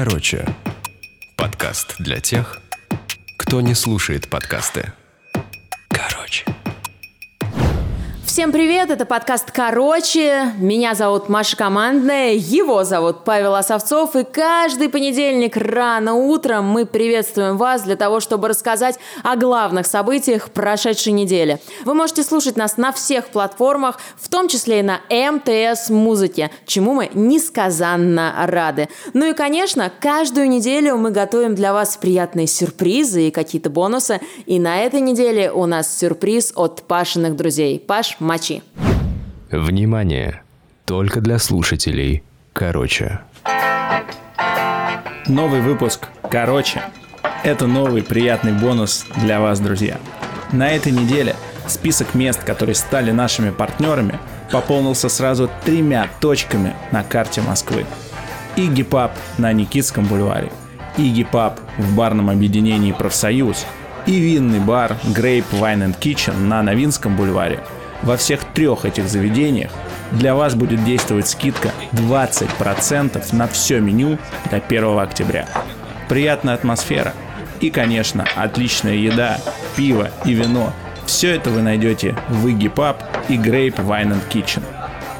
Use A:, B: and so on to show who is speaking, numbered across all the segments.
A: Короче, подкаст для тех, кто не слушает подкасты.
B: Всем привет, это подкаст «Короче». Меня зовут Маша Командная, его зовут Павел Осовцов, и каждый понедельник рано утром мы приветствуем вас для того, чтобы рассказать о главных событиях прошедшей недели. Вы можете слушать нас на всех платформах, в том числе и на МТС Музыке, чему мы несказанно рады. Ну и, конечно, каждую неделю мы готовим для вас приятные сюрпризы и какие-то бонусы, и на этой неделе у нас сюрприз от Пашиных друзей. Паш, мочи.
A: Внимание! Только для слушателей. Короче.
C: Новый выпуск «Короче». Это новый приятный бонус для вас, друзья. На этой неделе список мест, которые стали нашими партнерами, пополнился сразу тремя точками на карте Москвы. Игги Паб на Никитском бульваре, Игги Паб в барном объединении «Профсоюз» и винный бар Grape Wine and Kitchen на Новинском бульваре – во всех трех этих заведениях для вас будет действовать скидка 20% на все меню до 1 октября. Приятная атмосфера и, конечно, отличная еда, пиво и вино. Все это вы найдете в Iggy Pub и Grape Wine and Kitchen.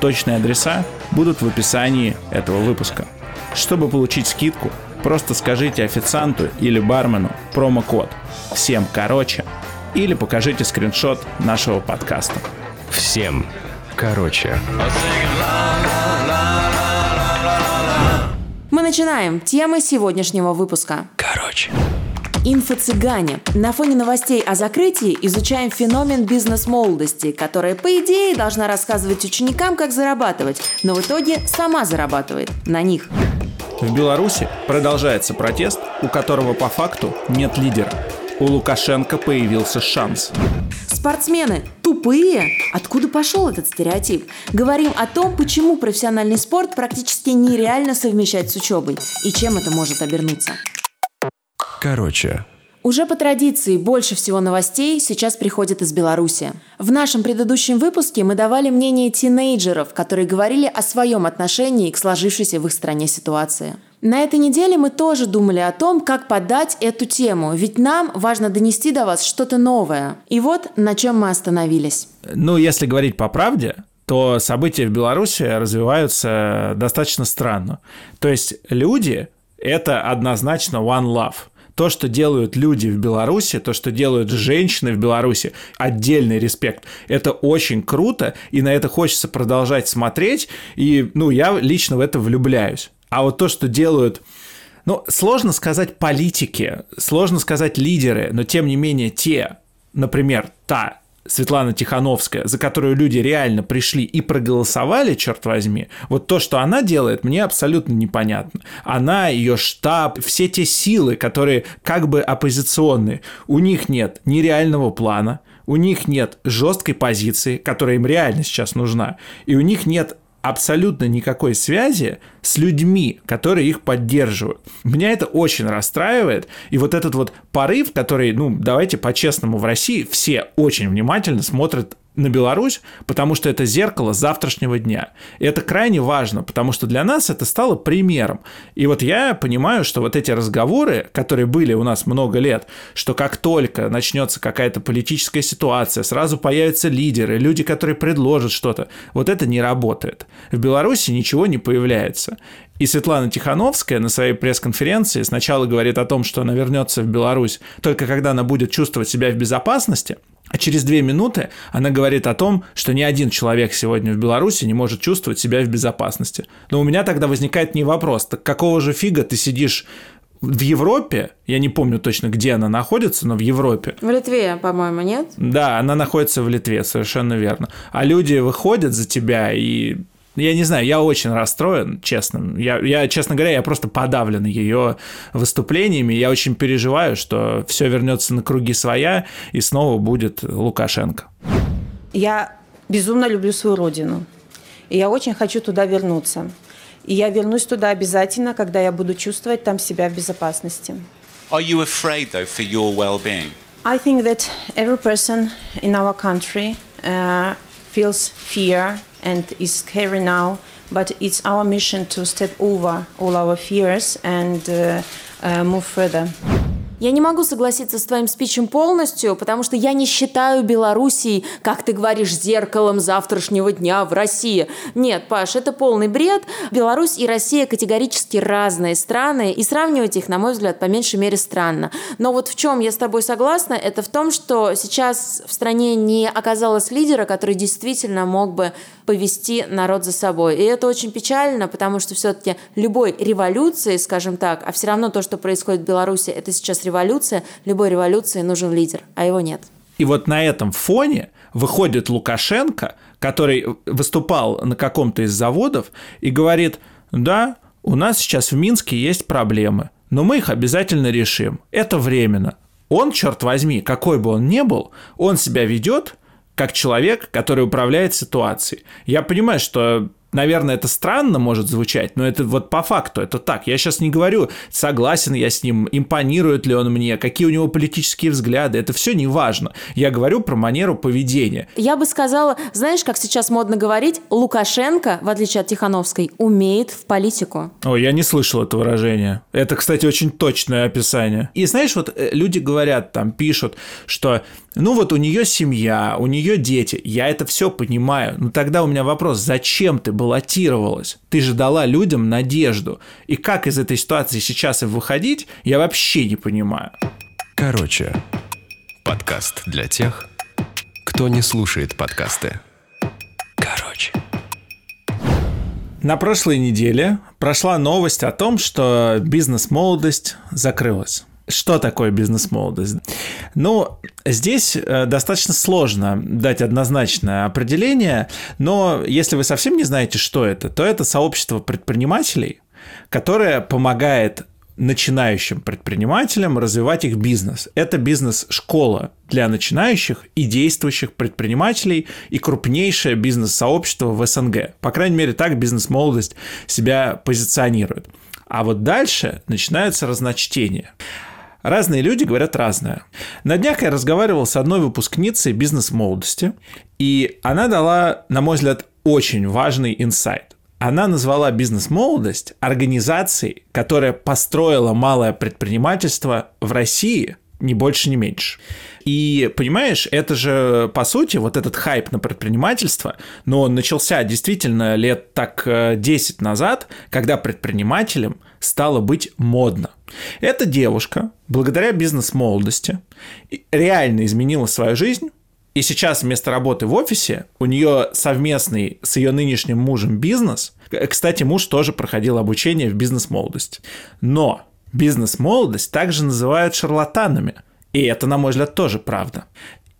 C: Точные адреса будут в описании этого выпуска. Чтобы получить скидку, просто скажите официанту или бармену промокод «Всем короче» или покажите скриншот нашего подкаста.
A: Всем короче.
B: Мы начинаем. Темы сегодняшнего выпуска.
A: Короче.
B: Инфо-цыгане. На фоне новостей о закрытии изучаем феномен бизнес-молодости, которая, по идее, должна рассказывать ученикам, как зарабатывать, но в итоге сама зарабатывает на них.
C: В Беларуси продолжается протест, у которого по факту нет лидера. У Лукашенко появился шанс.
B: Спортсмены тупые? Откуда пошел этот стереотип? Говорим о том, почему профессиональный спорт практически нереально совмещать с учебой и чем это может обернуться.
A: Короче.
B: Уже по традиции больше всего новостей сейчас приходит из Беларуси. В нашем предыдущем выпуске мы давали мнение тинейджеров, которые говорили о своем отношении к сложившейся в их стране ситуации. На этой неделе мы тоже думали о том, как подать эту тему, ведь нам важно донести до вас что-то новое. И вот на чем мы остановились.
C: Ну, если говорить по правде, то события в Беларуси развиваются достаточно странно. То есть люди — это однозначно one love то, что делают люди в Беларуси, то, что делают женщины в Беларуси, отдельный респект. Это очень круто, и на это хочется продолжать смотреть, и, ну, я лично в это влюбляюсь. А вот то, что делают ну, сложно сказать политики, сложно сказать лидеры, но тем не менее те, например, та Светлана Тихановская, за которую люди реально пришли и проголосовали, черт возьми, вот то, что она делает, мне абсолютно непонятно. Она, ее штаб, все те силы, которые как бы оппозиционные, у них нет ни реального плана, у них нет жесткой позиции, которая им реально сейчас нужна, и у них нет абсолютно никакой связи с людьми, которые их поддерживают. Меня это очень расстраивает. И вот этот вот порыв, который, ну, давайте по-честному, в России все очень внимательно смотрят на Беларусь, потому что это зеркало завтрашнего дня. И это крайне важно, потому что для нас это стало примером. И вот я понимаю, что вот эти разговоры, которые были у нас много лет, что как только начнется какая-то политическая ситуация, сразу появятся лидеры, люди, которые предложат что-то, вот это не работает. В Беларуси ничего не появляется. И Светлана Тихановская на своей пресс-конференции сначала говорит о том, что она вернется в Беларусь только когда она будет чувствовать себя в безопасности, а через две минуты она говорит о том, что ни один человек сегодня в Беларуси не может чувствовать себя в безопасности. Но у меня тогда возникает не вопрос, так какого же фига ты сидишь в Европе, я не помню точно, где она находится, но в Европе.
B: В Литве, по-моему, нет?
C: Да, она находится в Литве, совершенно верно. А люди выходят за тебя и я не знаю, я очень расстроен, честно. Я, я, честно говоря, я просто подавлен ее выступлениями. Я очень переживаю, что все вернется на круги своя, и снова будет Лукашенко.
D: Я безумно люблю свою родину. И я очень хочу туда вернуться. И я вернусь туда обязательно, когда я буду чувствовать там себя в безопасности.
E: Are you afraid, though, for your well-being?
D: I think that every person in our country uh, feels fear and is scary now but it's our mission to step over all our fears and uh, uh, move further.
B: Я не могу согласиться с твоим спичем полностью, потому что я не считаю Белоруссией, как ты говоришь, зеркалом завтрашнего дня в России. Нет, Паш, это полный бред. Беларусь и Россия категорически разные страны, и сравнивать их, на мой взгляд, по меньшей мере странно. Но вот в чем я с тобой согласна, это в том, что сейчас в стране не оказалось лидера, который действительно мог бы повести народ за собой. И это очень печально, потому что все-таки любой революции, скажем так, а все равно то, что происходит в Беларуси, это сейчас революция, любой революции нужен лидер, а его нет.
C: И вот на этом фоне выходит Лукашенко, который выступал на каком-то из заводов и говорит, да, у нас сейчас в Минске есть проблемы, но мы их обязательно решим. Это временно. Он, черт возьми, какой бы он ни был, он себя ведет как человек, который управляет ситуацией. Я понимаю, что Наверное, это странно может звучать, но это вот по факту, это так. Я сейчас не говорю, согласен я с ним, импонирует ли он мне, какие у него политические взгляды, это все не важно. Я говорю про манеру поведения.
B: Я бы сказала, знаешь, как сейчас модно говорить, Лукашенко, в отличие от Тихановской, умеет в политику.
C: О, я не слышал это выражение. Это, кстати, очень точное описание. И знаешь, вот э, люди говорят, там, пишут, что ну вот у нее семья, у нее дети. Я это все понимаю. Но тогда у меня вопрос, зачем ты баллотировалась? Ты же дала людям надежду. И как из этой ситуации сейчас и выходить, я вообще не понимаю.
A: Короче, подкаст для тех, кто не слушает подкасты. Короче.
C: На прошлой неделе прошла новость о том, что бизнес-молодость закрылась. Что такое бизнес-молодость? Ну, здесь э, достаточно сложно дать однозначное определение, но если вы совсем не знаете, что это, то это сообщество предпринимателей, которое помогает начинающим предпринимателям развивать их бизнес. Это бизнес-школа для начинающих и действующих предпринимателей и крупнейшее бизнес-сообщество в СНГ. По крайней мере, так бизнес-молодость себя позиционирует. А вот дальше начинаются разночтения. Разные люди говорят разное. На днях я разговаривал с одной выпускницей бизнес-молодости, и она дала, на мой взгляд, очень важный инсайт. Она назвала бизнес-молодость организацией, которая построила малое предпринимательство в России ни больше, ни меньше. И понимаешь, это же, по сути, вот этот хайп на предпринимательство, но он начался действительно лет так 10 э, назад, когда предпринимателям стало быть модно. Эта девушка, благодаря бизнес-молодости, реально изменила свою жизнь, и сейчас вместо работы в офисе у нее совместный с ее нынешним мужем бизнес. Кстати, муж тоже проходил обучение в бизнес-молодости. Но бизнес-молодость также называют шарлатанами – и это, на мой взгляд, тоже правда.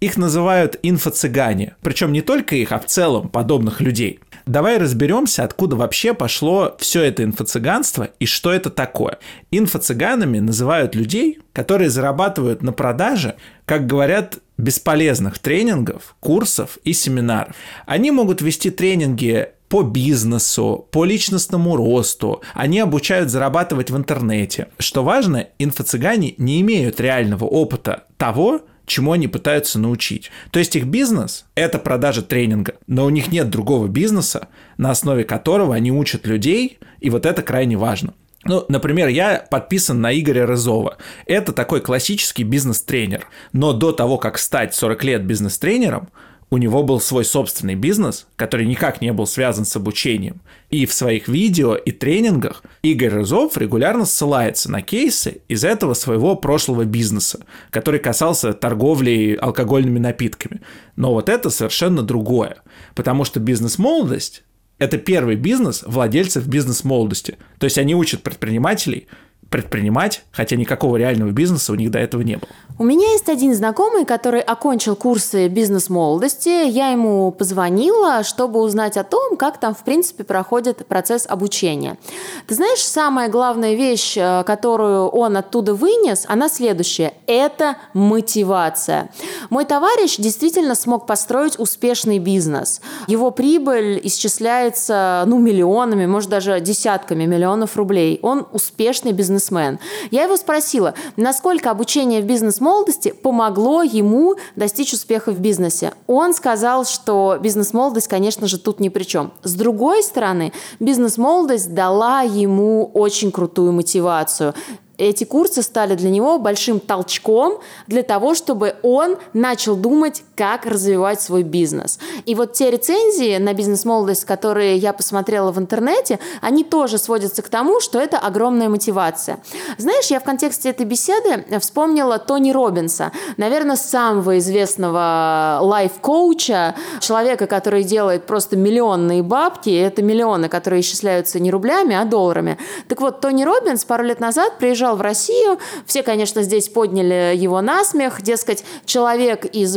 C: Их называют инфо-цыгане, причем не только их, а в целом подобных людей. Давай разберемся, откуда вообще пошло все это инфо-цыганство и что это такое. Инфо-цыганами называют людей, которые зарабатывают на продаже, как говорят, бесполезных тренингов, курсов и семинаров. Они могут вести тренинги по бизнесу, по личностному росту. Они обучают зарабатывать в интернете. Что важно, инфо-цыгане не имеют реального опыта того, чему они пытаются научить. То есть их бизнес – это продажа тренинга, но у них нет другого бизнеса, на основе которого они учат людей, и вот это крайне важно. Ну, например, я подписан на Игоря Рызова. Это такой классический бизнес-тренер. Но до того, как стать 40 лет бизнес-тренером, у него был свой собственный бизнес, который никак не был связан с обучением. И в своих видео и тренингах Игорь Рызов регулярно ссылается на кейсы из этого своего прошлого бизнеса, который касался торговли алкогольными напитками. Но вот это совершенно другое, потому что бизнес-молодость это первый бизнес владельцев бизнес-молодости. То есть они учат предпринимателей предпринимать, хотя никакого реального бизнеса у них до этого не было.
B: У меня есть один знакомый, который окончил курсы бизнес-молодости. Я ему позвонила, чтобы узнать о том, как там, в принципе, проходит процесс обучения. Ты знаешь, самая главная вещь, э, которую он оттуда вынес, она следующая. Это мотивация. Мой товарищ действительно смог построить успешный бизнес. Его прибыль исчисляется, ну, миллионами, может, даже десятками миллионов рублей. Он успешный бизнес бизнесмен. Я его спросила, насколько обучение в бизнес-молодости помогло ему достичь успеха в бизнесе. Он сказал, что бизнес-молодость, конечно же, тут ни при чем. С другой стороны, бизнес-молодость дала ему очень крутую мотивацию эти курсы стали для него большим толчком для того, чтобы он начал думать, как развивать свой бизнес. И вот те рецензии на бизнес-молодость, которые я посмотрела в интернете, они тоже сводятся к тому, что это огромная мотивация. Знаешь, я в контексте этой беседы вспомнила Тони Робинса, наверное, самого известного лайф-коуча, человека, который делает просто миллионные бабки, это миллионы, которые исчисляются не рублями, а долларами. Так вот, Тони Робинс пару лет назад приезжал в Россию, все, конечно, здесь подняли его на смех, дескать, человек из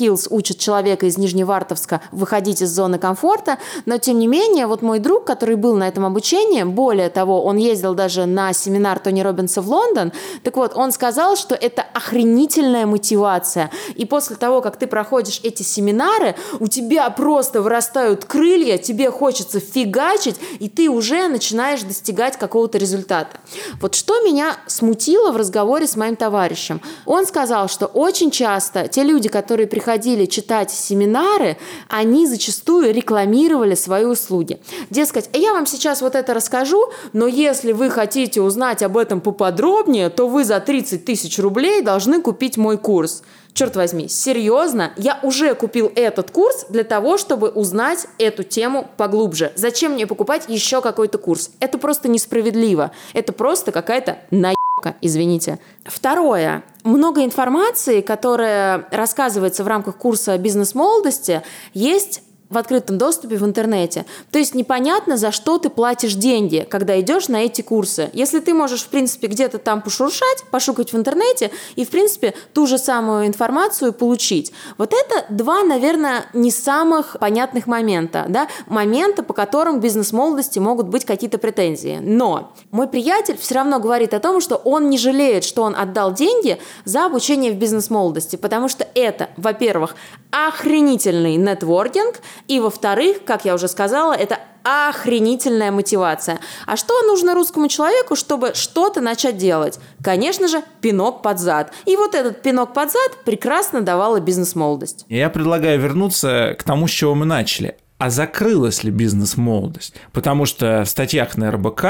B: Беверли-Хиллз учит человека из Нижневартовска выходить из зоны комфорта, но тем не менее, вот мой друг, который был на этом обучении, более того, он ездил даже на семинар Тони Робинса в Лондон, так вот, он сказал, что это охренительная мотивация, и после того, как ты проходишь эти семинары, у тебя просто вырастают крылья, тебе хочется фигачить, и ты уже начинаешь достигать какого-то результата. Вот что меня смутило в разговоре с моим товарищем. Он сказал, что очень часто те люди, которые приходили читать семинары, они зачастую рекламировали свои услуги. Дескать, «А я вам сейчас вот это расскажу, но если вы хотите узнать об этом поподробнее, то вы за 30 тысяч рублей должны купить мой курс. Черт возьми, серьезно, я уже купил этот курс для того, чтобы узнать эту тему поглубже. Зачем мне покупать еще какой-то курс? Это просто несправедливо. Это просто какая-то наебка, извините. Второе. Много информации, которая рассказывается в рамках курса бизнес-молодости, есть в открытом доступе в интернете. То есть непонятно, за что ты платишь деньги, когда идешь на эти курсы. Если ты можешь, в принципе, где-то там пошуршать, пошукать в интернете и, в принципе, ту же самую информацию получить. Вот это два, наверное, не самых понятных момента, да, момента, по которым бизнес-молодости могут быть какие-то претензии. Но мой приятель все равно говорит о том, что он не жалеет, что он отдал деньги за обучение в бизнес-молодости, потому что это, во-первых, охренительный нетворкинг, и, во-вторых, как я уже сказала, это охренительная мотивация. А что нужно русскому человеку, чтобы что-то начать делать? Конечно же, пинок под зад. И вот этот пинок под зад прекрасно давала бизнес-молодость.
C: Я предлагаю вернуться к тому, с чего мы начали. А закрылась ли бизнес-молодость? Потому что в статьях на РБК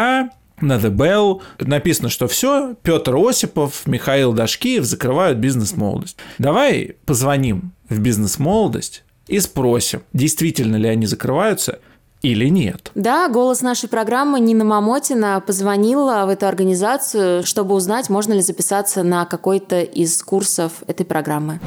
C: на The Bell написано, что все, Петр Осипов, Михаил Дашкиев закрывают бизнес-молодость. Давай позвоним в бизнес-молодость и спросим, действительно ли они закрываются или нет.
B: Да, голос нашей программы Нина Мамотина позвонила в эту организацию, чтобы узнать, можно ли записаться на какой-то из курсов этой программы.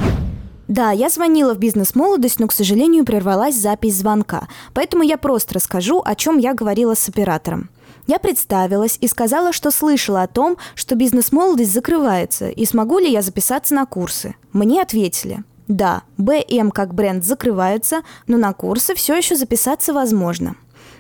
F: Да, я звонила в бизнес-молодость, но, к сожалению, прервалась запись звонка. Поэтому я просто расскажу, о чем я говорила с оператором. Я представилась и сказала, что слышала о том, что бизнес-молодость закрывается, и смогу ли я записаться на курсы. Мне ответили – да, БМ как бренд закрывается, но на курсы все еще записаться возможно.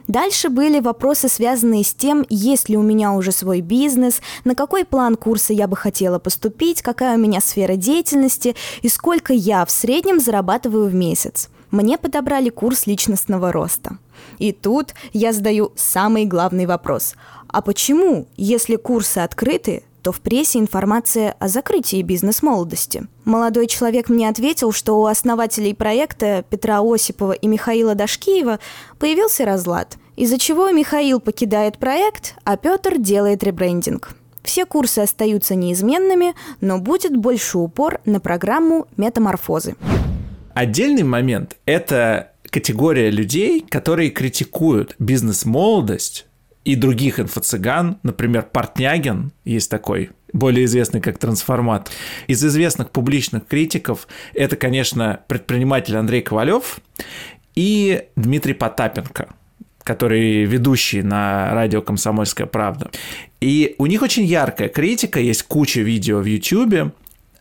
F: Дальше были вопросы, связанные с тем, есть ли у меня уже свой бизнес, на какой план курса я бы хотела поступить, какая у меня сфера деятельности и сколько я в среднем зарабатываю в месяц. Мне подобрали курс личностного роста. И тут я задаю самый главный вопрос. А почему, если курсы открыты, то в прессе информация о закрытии бизнес-молодости. Молодой человек мне ответил, что у основателей проекта Петра Осипова и Михаила Дашкиева появился разлад, из-за чего Михаил покидает проект, а Петр делает ребрендинг. Все курсы остаются неизменными, но будет больше упор на программу метаморфозы.
C: Отдельный момент – это категория людей, которые критикуют бизнес-молодость и других инфо-цыган, например, Портнягин есть такой, более известный как трансформат. Из известных публичных критиков это, конечно, предприниматель Андрей Ковалев и Дмитрий Потапенко, который ведущий на радио «Комсомольская правда». И у них очень яркая критика, есть куча видео в YouTube.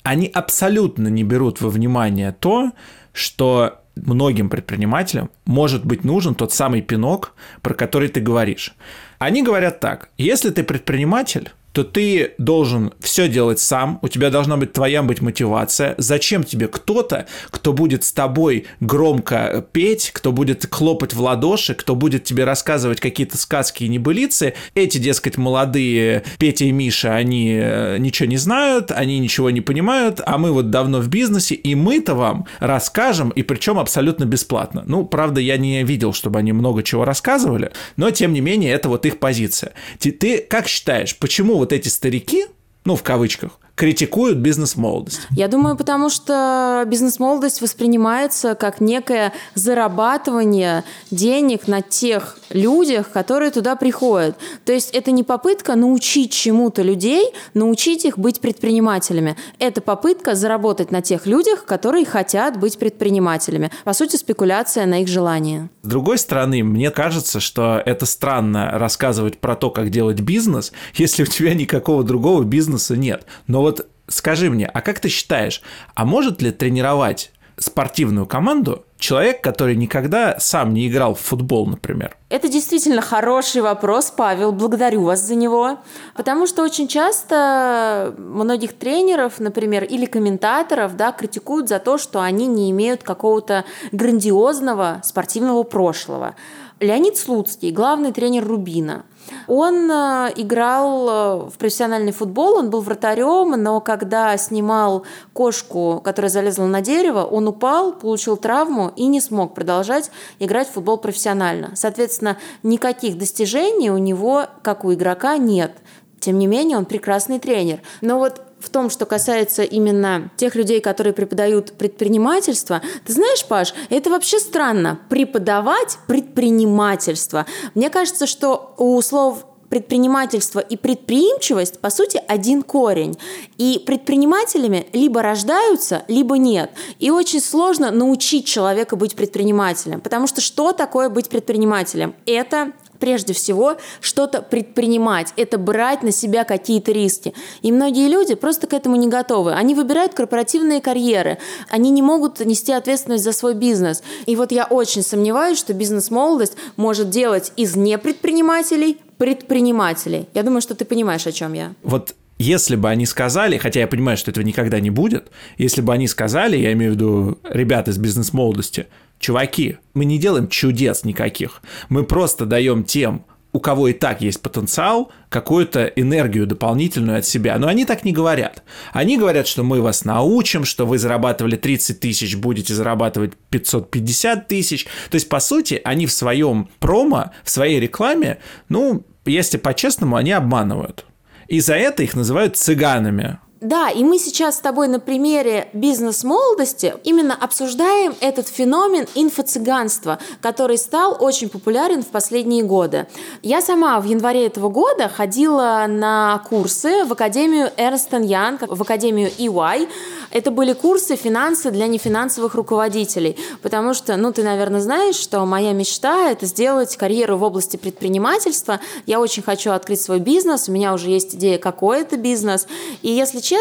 C: Они абсолютно не берут во внимание то, что многим предпринимателям может быть нужен тот самый пинок, про который ты говоришь. Они говорят так, если ты предприниматель, то ты должен все делать сам, у тебя должна быть твоя быть мотивация. Зачем тебе кто-то, кто будет с тобой громко петь, кто будет хлопать в ладоши, кто будет тебе рассказывать какие-то сказки и небылицы? Эти, дескать, молодые Петя и Миша, они э, ничего не знают, они ничего не понимают, а мы вот давно в бизнесе, и мы-то вам расскажем, и причем абсолютно бесплатно. Ну, правда, я не видел, чтобы они много чего рассказывали, но, тем не менее, это вот их позиция. Ты, ты как считаешь, почему вот эти старики, ну, в кавычках, критикуют бизнес-молодость?
B: Я думаю, потому что бизнес-молодость воспринимается как некое зарабатывание денег на тех людях, которые туда приходят. То есть это не попытка научить чему-то людей, научить их быть предпринимателями. Это попытка заработать на тех людях, которые хотят быть предпринимателями. По сути, спекуляция на их желание.
C: С другой стороны, мне кажется, что это странно рассказывать про то, как делать бизнес, если у тебя никакого другого бизнеса нет. Но вот скажи мне, а как ты считаешь, а может ли тренировать спортивную команду человек, который никогда сам не играл в футбол, например?
B: Это действительно хороший вопрос, Павел. Благодарю вас за него. Потому что очень часто многих тренеров, например, или комментаторов, да, критикуют за то, что они не имеют какого-то грандиозного спортивного прошлого. Леонид Слуцкий, главный тренер Рубина, он э, играл э, в профессиональный футбол, он был вратарем, но когда снимал кошку, которая залезла на дерево, он упал, получил травму и не смог продолжать играть в футбол профессионально. Соответственно, никаких достижений у него, как у игрока, нет. Тем не менее, он прекрасный тренер. Но вот том, что касается именно тех людей, которые преподают предпринимательство, ты знаешь, Паш, это вообще странно. Преподавать предпринимательство. Мне кажется, что у слов предпринимательство и предприимчивость, по сути, один корень. И предпринимателями либо рождаются, либо нет. И очень сложно научить человека быть предпринимателем. Потому что что такое быть предпринимателем? Это прежде всего что-то предпринимать, это брать на себя какие-то риски. И многие люди просто к этому не готовы. Они выбирают корпоративные карьеры, они не могут нести ответственность за свой бизнес. И вот я очень сомневаюсь, что бизнес-молодость может делать из непредпринимателей предпринимателей. Я думаю, что ты понимаешь, о чем я.
C: Вот если бы они сказали, хотя я понимаю, что этого никогда не будет, если бы они сказали, я имею в виду ребят из бизнес-молодости, чуваки, мы не делаем чудес никаких, мы просто даем тем, у кого и так есть потенциал, какую-то энергию дополнительную от себя. Но они так не говорят. Они говорят, что мы вас научим, что вы зарабатывали 30 тысяч, будете зарабатывать 550 тысяч. То есть, по сути, они в своем промо, в своей рекламе, ну, если по-честному, они обманывают. И за это их называют цыганами.
B: Да, и мы сейчас с тобой на примере бизнес-молодости именно обсуждаем этот феномен инфо-цыганства, который стал очень популярен в последние годы. Я сама в январе этого года ходила на курсы в Академию Ernst Young, в Академию EY. Это были курсы «Финансы для нефинансовых руководителей», потому что, ну, ты, наверное, знаешь, что моя мечта – это сделать карьеру в области предпринимательства. Я очень хочу открыть свой бизнес, у меня уже есть идея, какой это бизнес. И если честно,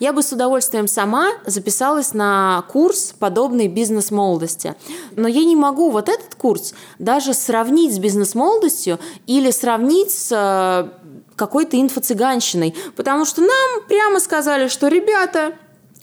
B: я бы с удовольствием сама записалась на курс подобный бизнес-молодости. Но я не могу вот этот курс даже сравнить с бизнес-молодостью или сравнить с э, какой-то инфо-цыганщиной, потому что нам прямо сказали, что, ребята,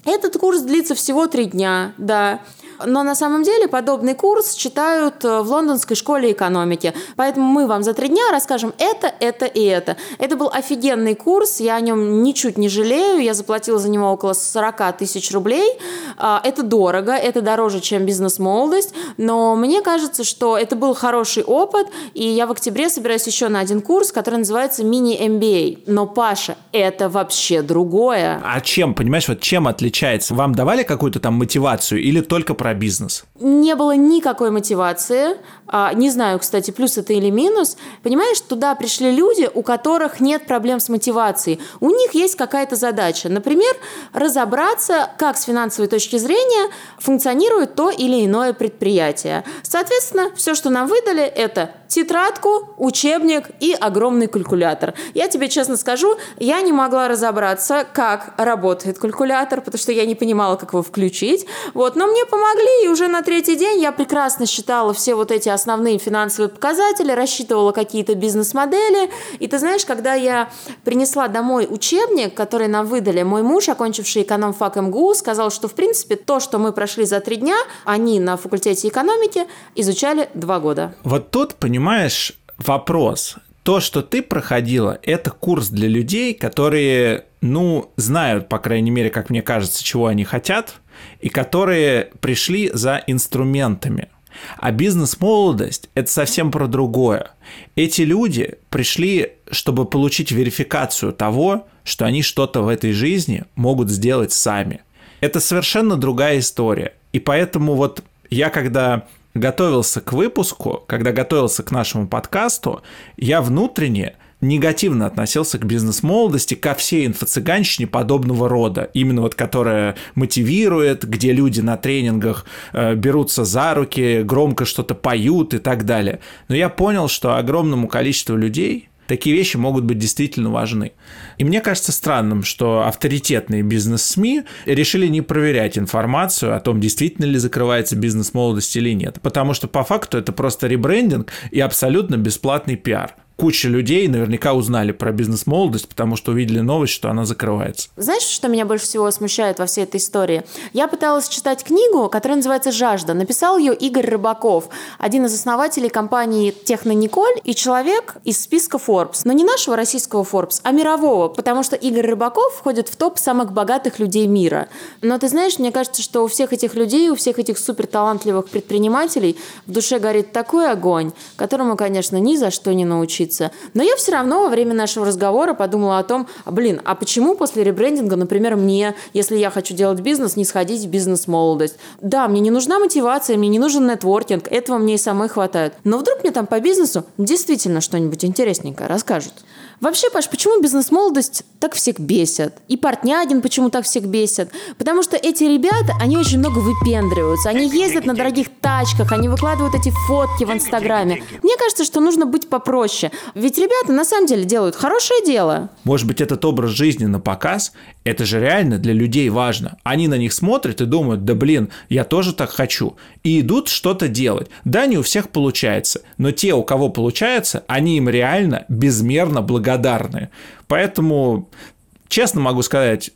B: этот курс длится всего три дня, да. Но на самом деле подобный курс читают э, в лондонской школе экономики. Поэтому мы вам за три дня расскажем это, это и это. Это был офигенный курс, я о нем ничуть не жалею. Я заплатила за него около 40 тысяч рублей. А, это дорого, это дороже, чем бизнес-молодость. Но мне кажется, что это был хороший опыт. И я в октябре собираюсь еще на один курс, который называется мини-MBA. Но, Паша, это вообще другое.
C: А чем, понимаешь, вот чем отличается? Вам давали какую-то там мотивацию или только про бизнес?
B: Не было никакой мотивации. А, не знаю, кстати, плюс это или минус. Понимаешь, туда пришли люди, у которых нет проблем с мотивацией. У них есть какая-то задача. Например, разобраться, как с финансовой точки зрения функционирует то или иное предприятие. Соответственно, все, что нам выдали, это тетрадку, учебник и огромный калькулятор. Я тебе честно скажу, я не могла разобраться, как работает калькулятор, потому что я не понимала, как его включить. Вот, но мне помогли, и уже на третий день я прекрасно считала все вот эти основные финансовые показатели, рассчитывала какие-то бизнес-модели. И ты знаешь, когда я принесла домой учебник, который нам выдали, мой муж, окончивший экономфак МГУ, сказал, что, в принципе, то, что мы прошли за три дня, они на факультете экономики изучали два года.
C: Вот тут, понимаешь, вопрос. То, что ты проходила, это курс для людей, которые, ну, знают, по крайней мере, как мне кажется, чего они хотят, и которые пришли за инструментами. А бизнес-молодость – это совсем про другое. Эти люди пришли, чтобы получить верификацию того, что они что-то в этой жизни могут сделать сами. Это совершенно другая история. И поэтому вот я когда готовился к выпуску, когда готовился к нашему подкасту, я внутренне негативно относился к бизнес-молодости, ко всей инфо-цыганщине подобного рода, именно вот которая мотивирует, где люди на тренингах э, берутся за руки, громко что-то поют и так далее. Но я понял, что огромному количеству людей такие вещи могут быть действительно важны. И мне кажется странным, что авторитетные бизнес-СМИ решили не проверять информацию о том, действительно ли закрывается бизнес-молодость или нет. Потому что по факту это просто ребрендинг и абсолютно бесплатный пиар куча людей наверняка узнали про бизнес-молодость, потому что увидели новость, что она закрывается.
B: Знаешь, что меня больше всего смущает во всей этой истории? Я пыталась читать книгу, которая называется «Жажда». Написал ее Игорь Рыбаков, один из основателей компании «Технониколь» и человек из списка Forbes. Но не нашего российского Forbes, а мирового, потому что Игорь Рыбаков входит в топ самых богатых людей мира. Но ты знаешь, мне кажется, что у всех этих людей, у всех этих суперталантливых предпринимателей в душе горит такой огонь, которому, конечно, ни за что не научиться учиться. Но я все равно во время нашего разговора подумала о том, блин, а почему после ребрендинга, например, мне, если я хочу делать бизнес, не сходить в бизнес-молодость? Да, мне не нужна мотивация, мне не нужен нетворкинг, этого мне и самой хватает. Но вдруг мне там по бизнесу действительно что-нибудь интересненькое расскажут. Вообще, Паш, почему бизнес-молодость так всех бесит? И Портнягин почему так всех бесит? Потому что эти ребята, они очень много выпендриваются. Они ездят на дорогих тачках, они выкладывают эти фотки в Инстаграме. Мне кажется, что нужно быть попроще. Ведь ребята на самом деле делают хорошее дело.
C: Может быть, этот образ жизни на показ, это же реально для людей важно. Они на них смотрят и думают, да блин, я тоже так хочу. И идут что-то делать. Да, не у всех получается, но те, у кого получается, они им реально безмерно благодарны. Поэтому, честно могу сказать,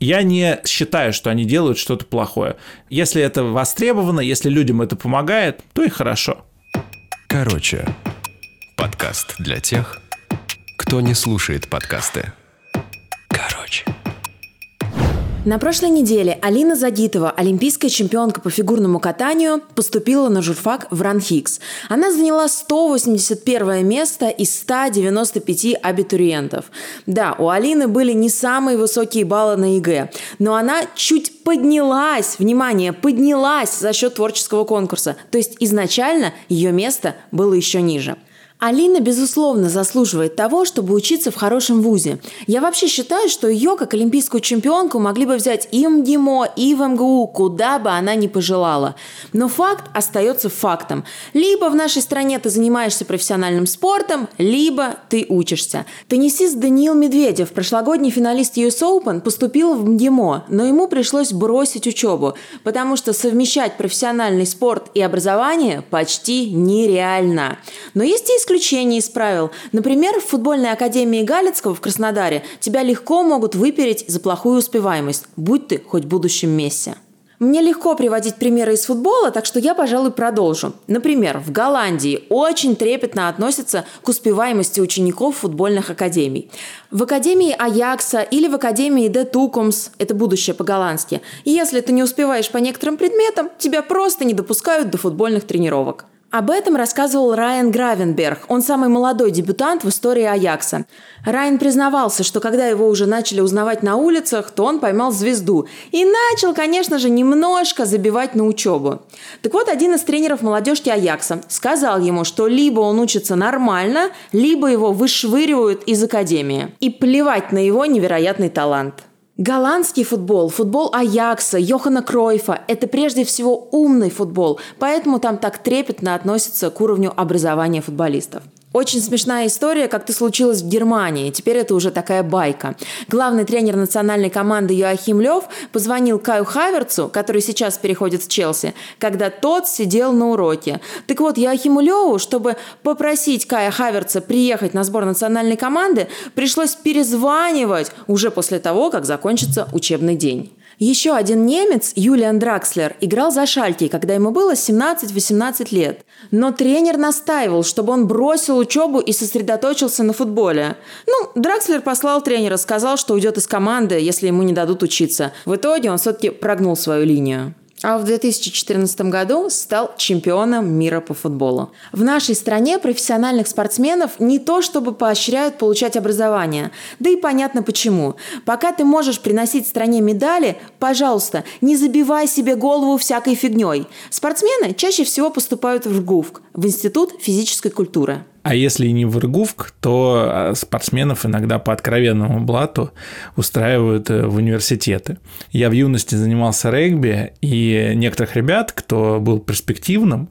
C: я не считаю, что они делают что-то плохое. Если это востребовано, если людям это помогает, то и хорошо.
A: Короче, подкаст для тех, кто не слушает подкасты. Короче.
B: На прошлой неделе Алина Загитова, олимпийская чемпионка по фигурному катанию, поступила на журфак в РАНХиГС. Она заняла 181 место из 195 абитуриентов. Да, у Алины были не самые высокие баллы на ЕГЭ, но она чуть поднялась, внимание, поднялась за счет творческого конкурса. То есть изначально ее место было еще ниже. Алина, безусловно, заслуживает того, чтобы учиться в хорошем вузе. Я вообще считаю, что ее, как олимпийскую чемпионку, могли бы взять и в МГИМО, и в МГУ, куда бы она ни пожелала. Но факт остается фактом. Либо в нашей стране ты занимаешься профессиональным спортом, либо ты учишься. Теннисист Даниил Медведев, прошлогодний финалист US Open, поступил в МГИМО, но ему пришлось бросить учебу, потому что совмещать профессиональный спорт и образование почти нереально. Но есть и исключения из правил. Например, в футбольной академии Галицкого в Краснодаре тебя легко могут выпереть за плохую успеваемость, будь ты хоть в будущем Месси. Мне легко приводить примеры из футбола, так что я, пожалуй, продолжу. Например, в Голландии очень трепетно относятся к успеваемости учеников футбольных академий. В академии Аякса или в академии Де Тукумс – это будущее по-голландски. Если ты не успеваешь по некоторым предметам, тебя просто не допускают до футбольных тренировок. Об этом рассказывал Райан Гравенберг. Он самый молодой дебютант в истории Аякса. Райан признавался, что когда его уже начали узнавать на улицах, то он поймал звезду. И начал, конечно же, немножко забивать на учебу. Так вот, один из тренеров молодежки Аякса сказал ему, что либо он учится нормально, либо его вышвыривают из академии. И плевать на его невероятный талант. Голландский футбол, футбол Аякса, Йохана Кройфа – это прежде всего умный футбол, поэтому там так трепетно относятся к уровню образования футболистов. Очень смешная история, как-то случилась в Германии. Теперь это уже такая байка. Главный тренер национальной команды Йоахим Лев позвонил Каю Хаверцу, который сейчас переходит в Челси, когда тот сидел на уроке. Так вот, Йоахиму Леву, чтобы попросить Кая Хаверца приехать на сбор национальной команды, пришлось перезванивать уже после того, как закончится учебный день. Еще один немец, Юлиан Дракслер, играл за Шальки, когда ему было 17-18 лет. Но тренер настаивал, чтобы он бросил учебу и сосредоточился на футболе. Ну, Дракслер послал тренера, сказал, что уйдет из команды, если ему не дадут учиться. В итоге он все-таки прогнул свою линию а в 2014 году стал чемпионом мира по футболу. В нашей стране профессиональных спортсменов не то чтобы поощряют получать образование, да и понятно почему. Пока ты можешь приносить стране медали, пожалуйста, не забивай себе голову всякой фигней. Спортсмены чаще всего поступают в РГУФК, в Институт физической культуры.
C: А если не в РГУФК, то а, спортсменов иногда по откровенному блату устраивают э, в университеты. Я в юности занимался регби, и некоторых ребят, кто был перспективным,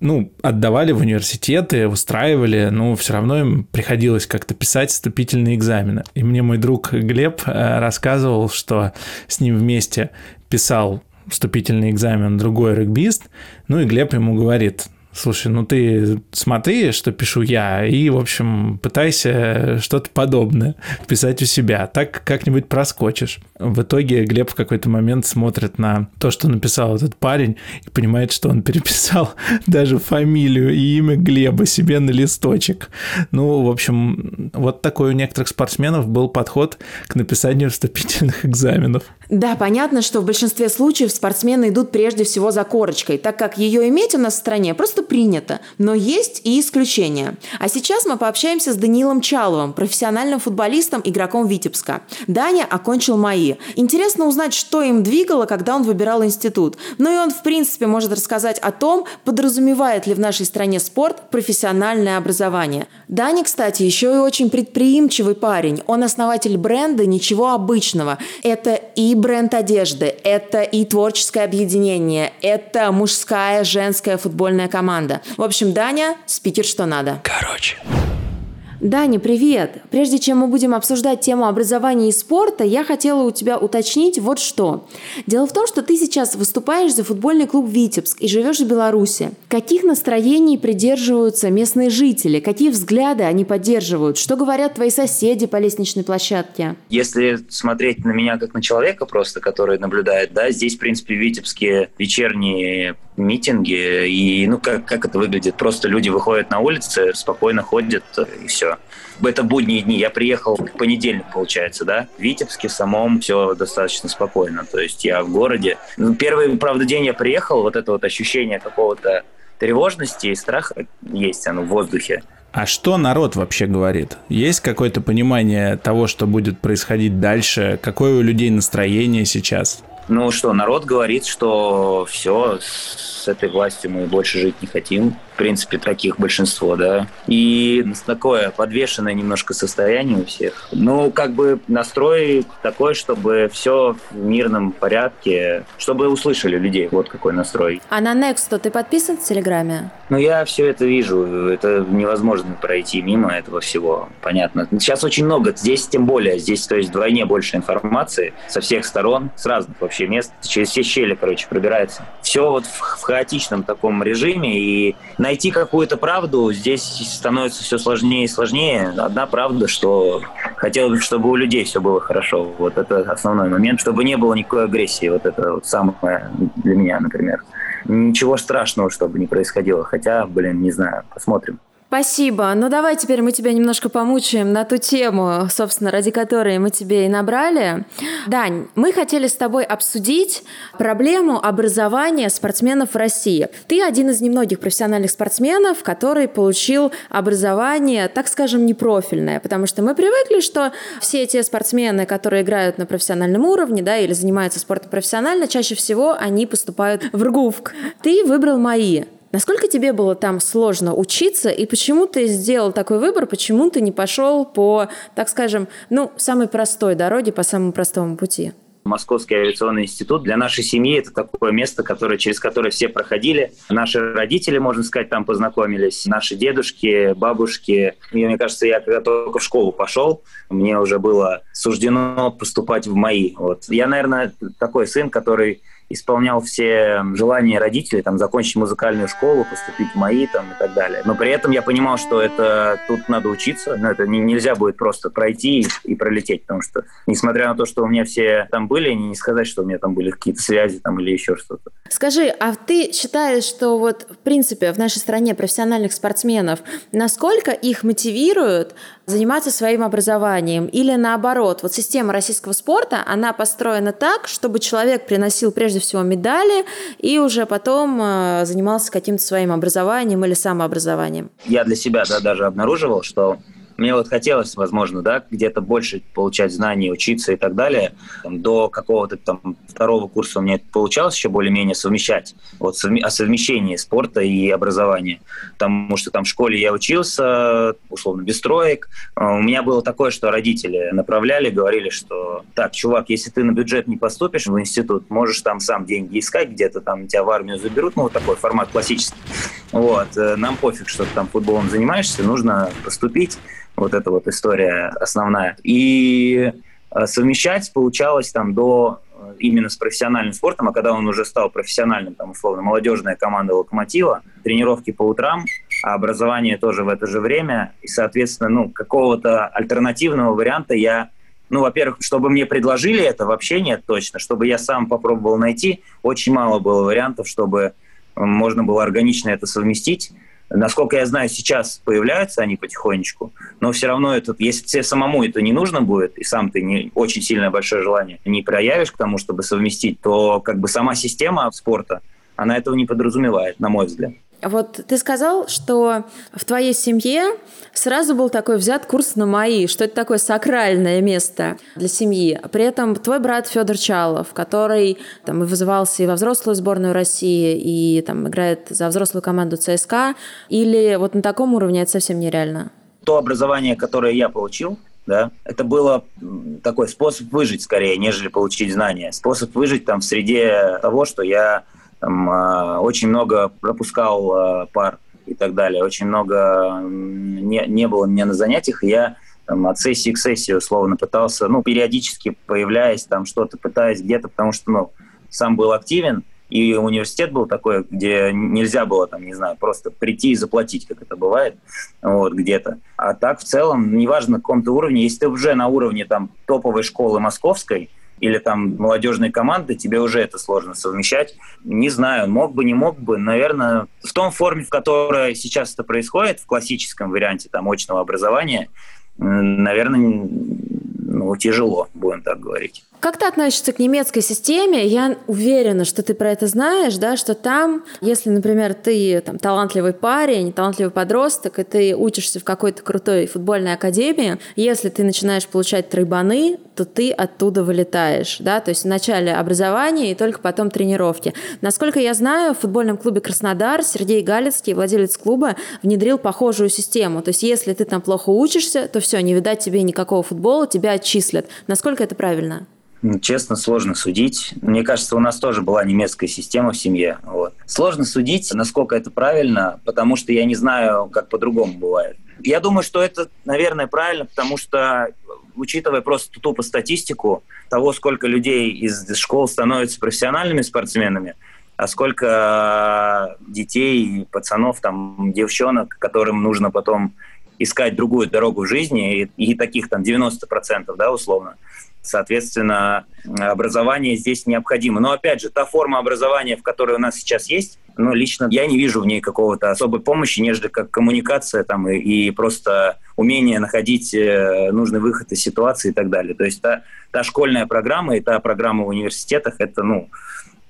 C: ну, отдавали в университеты, устраивали, но все равно им приходилось как-то писать вступительные экзамены. И мне мой друг Глеб э, рассказывал, что с ним вместе писал вступительный экзамен другой регбист, ну и Глеб ему говорит, Слушай, ну ты смотри, что пишу я, и, в общем, пытайся что-то подобное писать у себя. Так как-нибудь проскочишь. В итоге Глеб в какой-то момент смотрит на то, что написал этот парень, и понимает, что он переписал даже фамилию и имя Глеба себе на листочек. Ну, в общем, вот такой у некоторых спортсменов был подход к написанию вступительных экзаменов.
B: Да, понятно, что в большинстве случаев спортсмены идут прежде всего за корочкой, так как ее иметь у нас в стране просто принято. Но есть и исключения. А сейчас мы пообщаемся с Даниилом Чаловым, профессиональным футболистом, игроком Витебска. Даня окончил МАИ. Интересно узнать, что им двигало, когда он выбирал институт. Ну и он, в принципе, может рассказать о том, подразумевает ли в нашей стране спорт профессиональное образование. Даня, кстати, еще и очень предприимчивый парень. Он основатель бренда «Ничего обычного». Это и бренд одежды, это и творческое объединение, это мужская, женская футбольная команда. В общем, Даня, спикер что надо.
A: Короче.
B: Даня, привет! Прежде чем мы будем обсуждать тему образования и спорта, я хотела у тебя уточнить вот что. Дело в том, что ты сейчас выступаешь за футбольный клуб «Витебск» и живешь в Беларуси. Каких настроений придерживаются местные жители? Какие взгляды они поддерживают? Что говорят твои соседи по лестничной площадке?
G: Если смотреть на меня как на человека просто, который наблюдает, да, здесь, в принципе, в Витебске вечерние митинги, и, ну, как, как это выглядит? Просто люди выходят на улицы, спокойно ходят, и все. Это будние дни. Я приехал в понедельник, получается, да? В Витебске в самом все достаточно спокойно. То есть я в городе. Ну, первый, правда, день я приехал, вот это вот ощущение какого-то тревожности и страха есть, оно в воздухе.
C: А что народ вообще говорит? Есть какое-то понимание того, что будет происходить дальше? Какое у людей настроение сейчас?
G: Ну что, народ говорит, что все, с этой властью мы больше жить не хотим в принципе, таких большинство, да. И такое подвешенное немножко состояние у всех. Ну, как бы настрой такой, чтобы все в мирном порядке, чтобы услышали людей. Вот какой настрой.
B: А на Next ты подписан в Телеграме?
G: Ну, я все это вижу. Это невозможно пройти мимо этого всего. Понятно. Сейчас очень много. Здесь тем более. Здесь, то есть, вдвойне больше информации со всех сторон, с разных вообще мест. Через все щели, короче, пробирается. Все вот в, в хаотичном таком режиме. И найти какую-то правду здесь становится все сложнее и сложнее. Одна правда, что хотелось бы, чтобы у людей все было хорошо. Вот это основной момент, чтобы не было никакой агрессии. Вот это вот самое для меня, например. Ничего страшного, чтобы не происходило. Хотя, блин, не знаю, посмотрим.
B: Спасибо. Ну давай теперь мы тебя немножко помучаем на ту тему, собственно, ради которой мы тебе и набрали. Дань, мы хотели с тобой обсудить проблему образования спортсменов в России. Ты один из немногих профессиональных спортсменов, который получил образование, так скажем, непрофильное, потому что мы привыкли, что все эти спортсмены, которые играют на профессиональном уровне, да, или занимаются спортом профессионально, чаще всего они поступают в РГУФК. Ты выбрал мои Насколько тебе было там сложно учиться, и почему ты сделал такой выбор, почему ты не пошел по, так скажем, ну, самой простой дороге, по самому простому пути?
G: Московский авиационный институт для нашей семьи это такое место, которое, через которое все проходили. Наши родители, можно сказать, там познакомились, наши дедушки, бабушки. Мне, мне кажется, я когда только в школу пошел, мне уже было суждено поступать в МАИ. Вот. Я, наверное, такой сын, который исполнял все желания родителей, там, закончить музыкальную школу, поступить в МАИ там, и так далее. Но при этом я понимал, что это тут надо учиться, но это не, нельзя будет просто пройти и, и пролететь, потому что, несмотря на то, что у меня все там были, не сказать, что у меня там были какие-то связи там, или еще что-то.
B: Скажи, а ты считаешь, что вот, в принципе, в нашей стране профессиональных спортсменов, насколько их мотивируют заниматься своим образованием? Или наоборот, вот система российского спорта, она построена так, чтобы человек приносил прежде всего медали и уже потом э, занимался каким-то своим образованием или самообразованием?
G: Я для себя да, даже обнаруживал, что мне вот хотелось, возможно, да, где-то больше получать знаний, учиться и так далее. Там, до какого-то там второго курса у меня это получалось еще более-менее совмещать. Вот о совмещении спорта и образования. Потому что там в школе я учился, условно, без троек. А, у меня было такое, что родители направляли, говорили, что так, чувак, если ты на бюджет не поступишь в институт, можешь там сам деньги искать где-то, там тебя в армию заберут, ну, вот такой формат классический. Вот, э, нам пофиг, что ты там футболом занимаешься, нужно поступить вот эта вот история основная. И э, совмещать получалось там до э, именно с профессиональным спортом, а когда он уже стал профессиональным, там, условно, молодежная команда «Локомотива», тренировки по утрам, а образование тоже в это же время, и, соответственно, ну, какого-то альтернативного варианта я ну, во-первых, чтобы мне предложили это, вообще нет точно. Чтобы я сам попробовал найти, очень мало было вариантов, чтобы можно было органично это совместить. Насколько я знаю, сейчас появляются они потихонечку, но все равно это, если тебе самому это не нужно будет, и сам ты не очень сильное большое желание не проявишь к тому, чтобы совместить, то как бы сама система спорта, она этого не подразумевает, на мой взгляд.
B: Вот ты сказал, что в твоей семье сразу был такой взят курс на МАИ, что это такое сакральное место для семьи. При этом твой брат Федор Чалов, который там и вызывался и во взрослую сборную России, и там играет за взрослую команду ЦСКА, или вот на таком уровне это совсем нереально?
G: То образование, которое я получил, да, это было такой способ выжить скорее, нежели получить знания. Способ выжить там в среде того, что я там, э, очень много пропускал э, пар и так далее, очень много не, не было меня на занятиях, и я там, от сессии к сессии условно пытался, ну, периодически появляясь, там что-то пытаясь где-то, потому что, ну, сам был активен, и университет был такой, где нельзя было, там, не знаю, просто прийти и заплатить, как это бывает, вот, где-то. А так, в целом, неважно, на каком-то уровне, если ты уже на уровне, там, топовой школы московской, или там молодежной команды, тебе уже это сложно совмещать. Не знаю, мог бы, не мог бы, наверное, в том форме, в которой сейчас это происходит, в классическом варианте там очного образования, наверное, ну, тяжело, будем так говорить.
B: Как ты относишься к немецкой системе? Я уверена, что ты про это знаешь, да, что там, если, например, ты там, талантливый парень, талантливый подросток, и ты учишься в какой-то крутой футбольной академии, если ты начинаешь получать тройбаны, то ты оттуда вылетаешь, да, то есть в начале образования и только потом тренировки. Насколько я знаю, в футбольном клубе Краснодар Сергей Галицкий, владелец клуба, внедрил похожую систему. То есть если ты там плохо учишься, то все, не видать тебе никакого футбола, тебя отчислят. Насколько это правильно?
G: Честно, сложно судить. Мне кажется, у нас тоже была немецкая система в семье. Вот. Сложно судить, насколько это правильно, потому что я не знаю, как по-другому бывает. Я думаю, что это, наверное, правильно, потому что, учитывая просто тупо статистику того, сколько людей из школ становятся профессиональными спортсменами, а сколько детей, пацанов, там, девчонок, которым нужно потом искать другую дорогу в жизни, и, и таких там 90%, да, условно, Соответственно, образование здесь необходимо. Но опять же, та форма образования, в которой у нас сейчас есть, ну, лично я не вижу в ней какого-то особой помощи, нежели как коммуникация там, и, и просто умение находить э, нужный выход из ситуации и так далее. То есть та, та школьная программа и та программа в университетах, это, ну,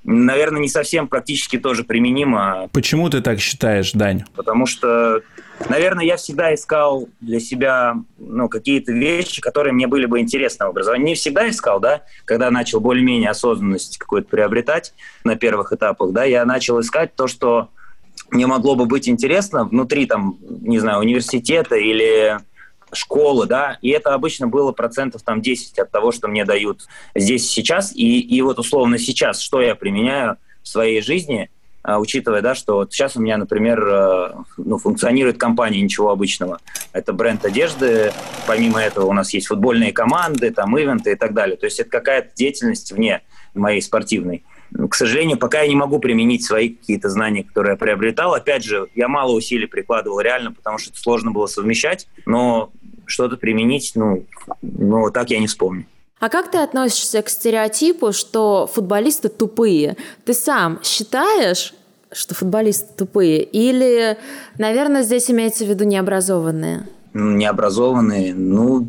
G: наверное, не совсем практически тоже применимо.
C: Почему ты так считаешь, Дань?
G: Потому что Наверное, я всегда искал для себя ну, какие-то вещи, которые мне были бы интересны в образовании. Не всегда искал, да, когда начал более-менее осознанность какую-то приобретать на первых этапах, да, я начал искать то, что мне могло бы быть интересно внутри, там, не знаю, университета или школы, да, и это обычно было процентов там 10 от того, что мне дают здесь сейчас, и, и вот условно сейчас, что я применяю в своей жизни, учитывая, да, что вот сейчас у меня, например, э, ну, функционирует компания «Ничего обычного». Это бренд одежды, помимо этого у нас есть футбольные команды, там, ивенты и так далее. То есть это какая-то деятельность вне моей спортивной. К сожалению, пока я не могу применить свои какие-то знания, которые я приобретал. Опять же, я мало усилий прикладывал реально, потому что это сложно было совмещать, но что-то применить, ну, ну, так я не вспомню.
B: А как ты относишься к стереотипу, что футболисты тупые? Ты сам считаешь, что футболисты тупые? Или, наверное, здесь имеется в виду необразованные?
G: Необразованные, ну,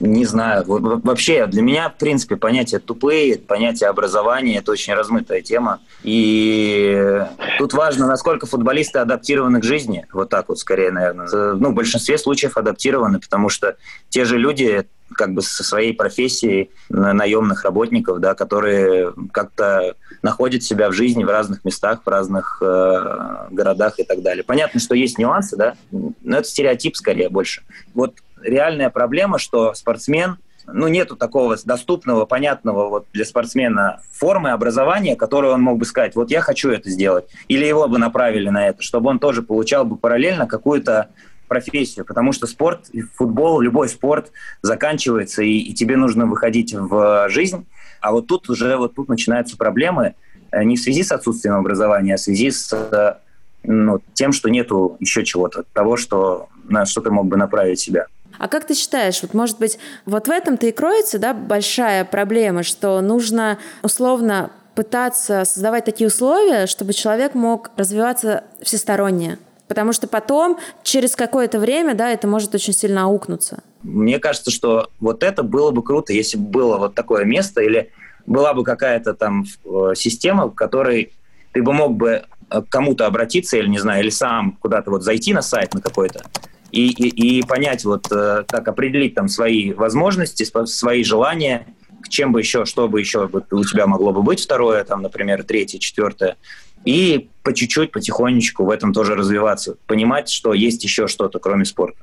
G: не знаю. Вообще, для меня, в принципе, понятие тупые, понятие образования – это очень размытая тема. И тут важно, насколько футболисты адаптированы к жизни. Вот так вот, скорее, наверное. Ну, в большинстве случаев адаптированы, потому что те же люди, как бы со своей профессией наемных работников, да, которые как-то находят себя в жизни в разных местах, в разных э, городах и так далее. Понятно, что есть нюансы, да, но это стереотип скорее больше. Вот реальная проблема, что спортсмен, ну, нету такого доступного, понятного вот для спортсмена формы образования, которую он мог бы сказать, вот я хочу это сделать, или его бы направили на это, чтобы он тоже получал бы параллельно какую-то профессию, потому что спорт, футбол, любой спорт заканчивается, и, и тебе нужно выходить в жизнь, а вот тут уже вот тут начинаются проблемы э, не в связи с отсутствием образования, а в связи с э, ну, тем, что нету еще чего-то, того, что, на что ты мог бы направить себя.
B: А как ты считаешь, вот может быть, вот в этом-то и кроется, да, большая проблема, что нужно условно пытаться создавать такие условия, чтобы человек мог развиваться всесторонне? Потому что потом, через какое-то время, да, это может очень сильно аукнуться.
G: Мне кажется, что вот это было бы круто, если бы было вот такое место или была бы какая-то там э, система, в которой ты бы мог бы э, кому-то обратиться или, не знаю, или сам куда-то вот зайти на сайт на какой-то и, и, и понять, вот э, как определить там свои возможности, свои желания, к чем бы еще, что бы еще у тебя могло бы быть второе, там, например, третье, четвертое, и по чуть-чуть, потихонечку в этом тоже развиваться, понимать, что есть еще что-то, кроме спорта.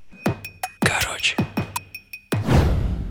A: Короче.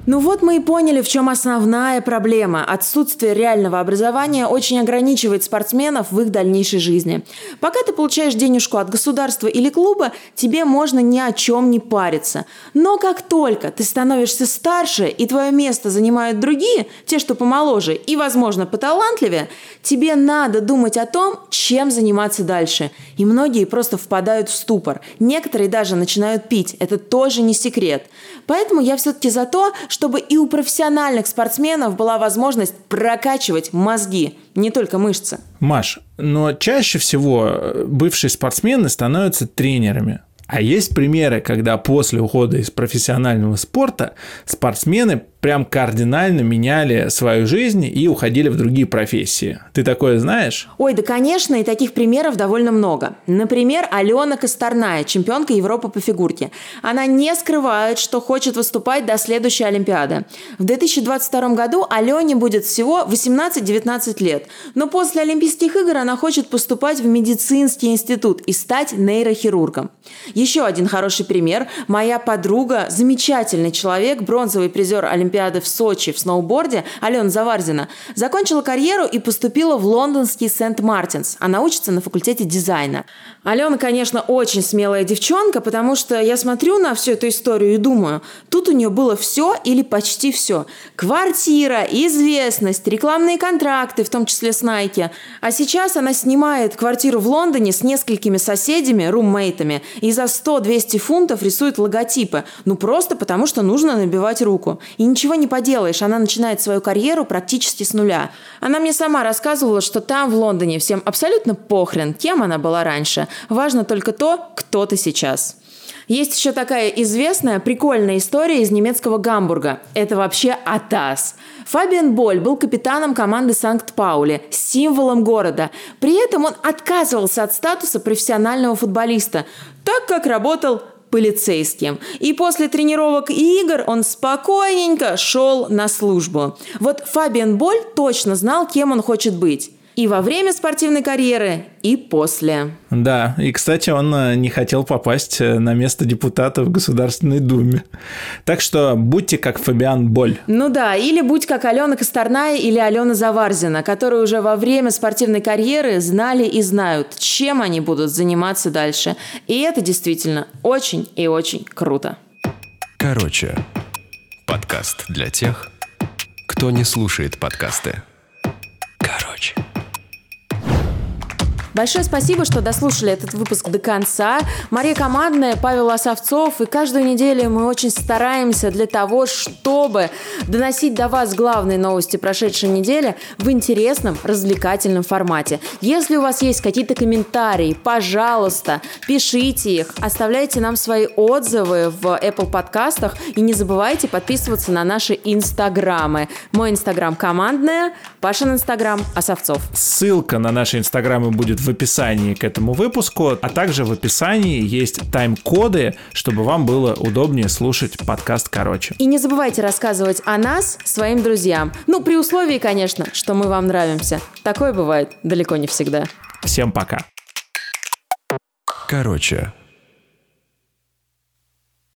B: Ну вот мы и поняли, в чем основная проблема. Отсутствие реального образования очень ограничивает спортсменов в их дальнейшей жизни. Пока ты получаешь денежку от государства или клуба, тебе можно ни о чем не париться. Но как только ты становишься старше и твое место занимают другие, те, что помоложе и, возможно, поталантливее, тебе надо думать о том, чем заниматься дальше. И многие просто впадают в ступор. Некоторые даже начинают пить. Это тоже не секрет. Поэтому я все-таки за то, чтобы и у профессиональных спортсменов была возможность прокачивать мозги, не только мышцы.
C: Маш, но чаще всего э, бывшие спортсмены становятся тренерами. А есть примеры, когда после ухода из профессионального спорта спортсмены прям кардинально меняли свою жизнь и уходили в другие профессии. Ты такое знаешь?
B: Ой, да конечно, и таких примеров довольно много. Например, Алена Косторная, чемпионка Европы по фигурке. Она не скрывает, что хочет выступать до следующей Олимпиады. В 2022 году Алене будет всего 18-19 лет. Но после Олимпийских игр она хочет поступать в медицинский институт и стать нейрохирургом. Еще один хороший пример. Моя подруга, замечательный человек, бронзовый призер Олимпиады Олимпиады в Сочи в сноуборде Алена Заварзина, закончила карьеру и поступила в лондонский Сент-Мартинс. Она учится на факультете дизайна. Алена, конечно, очень смелая девчонка, потому что я смотрю на всю эту историю и думаю, тут у нее было все или почти все. Квартира, известность, рекламные контракты, в том числе с Nike. А сейчас она снимает квартиру в Лондоне с несколькими соседями, руммейтами, и за 100-200 фунтов рисует логотипы. Ну просто потому, что нужно набивать руку. И ничего ничего не поделаешь, она начинает свою карьеру практически с нуля. Она мне сама рассказывала, что там, в Лондоне, всем абсолютно похрен, кем она была раньше. Важно только то, кто ты сейчас. Есть еще такая известная, прикольная история из немецкого Гамбурга. Это вообще Атас. Фабиан Боль был капитаном команды Санкт-Паули, символом города. При этом он отказывался от статуса профессионального футболиста, так как работал полицейским. И после тренировок и игр он спокойненько шел на службу. Вот Фабиан Боль точно знал, кем он хочет быть. И во время спортивной карьеры, и после.
C: Да, и, кстати, он э, не хотел попасть э, на место депутата в Государственной Думе. Так что будьте как Фабиан Боль.
B: Ну да, или будь как Алена Косторная или Алена Заварзина, которые уже во время спортивной карьеры знали и знают, чем они будут заниматься дальше. И это действительно очень и очень круто.
A: Короче, подкаст для тех, кто не слушает подкасты. Короче.
B: Большое спасибо, что дослушали этот выпуск до конца. Мария Командная, Павел Осовцов. И каждую неделю мы очень стараемся для того, чтобы доносить до вас главные новости прошедшей недели в интересном, развлекательном формате. Если у вас есть какие-то комментарии, пожалуйста, пишите их, оставляйте нам свои отзывы в Apple подкастах и не забывайте подписываться на наши инстаграмы. Мой инстаграм командная, Пашин инстаграм Осовцов.
C: Ссылка на наши инстаграмы будет в описании к этому выпуску, а также в описании есть тайм-коды, чтобы вам было удобнее слушать подкаст короче.
B: И не забывайте рассказывать о нас своим друзьям. Ну, при условии, конечно, что мы вам нравимся. Такое бывает далеко не всегда.
C: Всем пока.
A: Короче.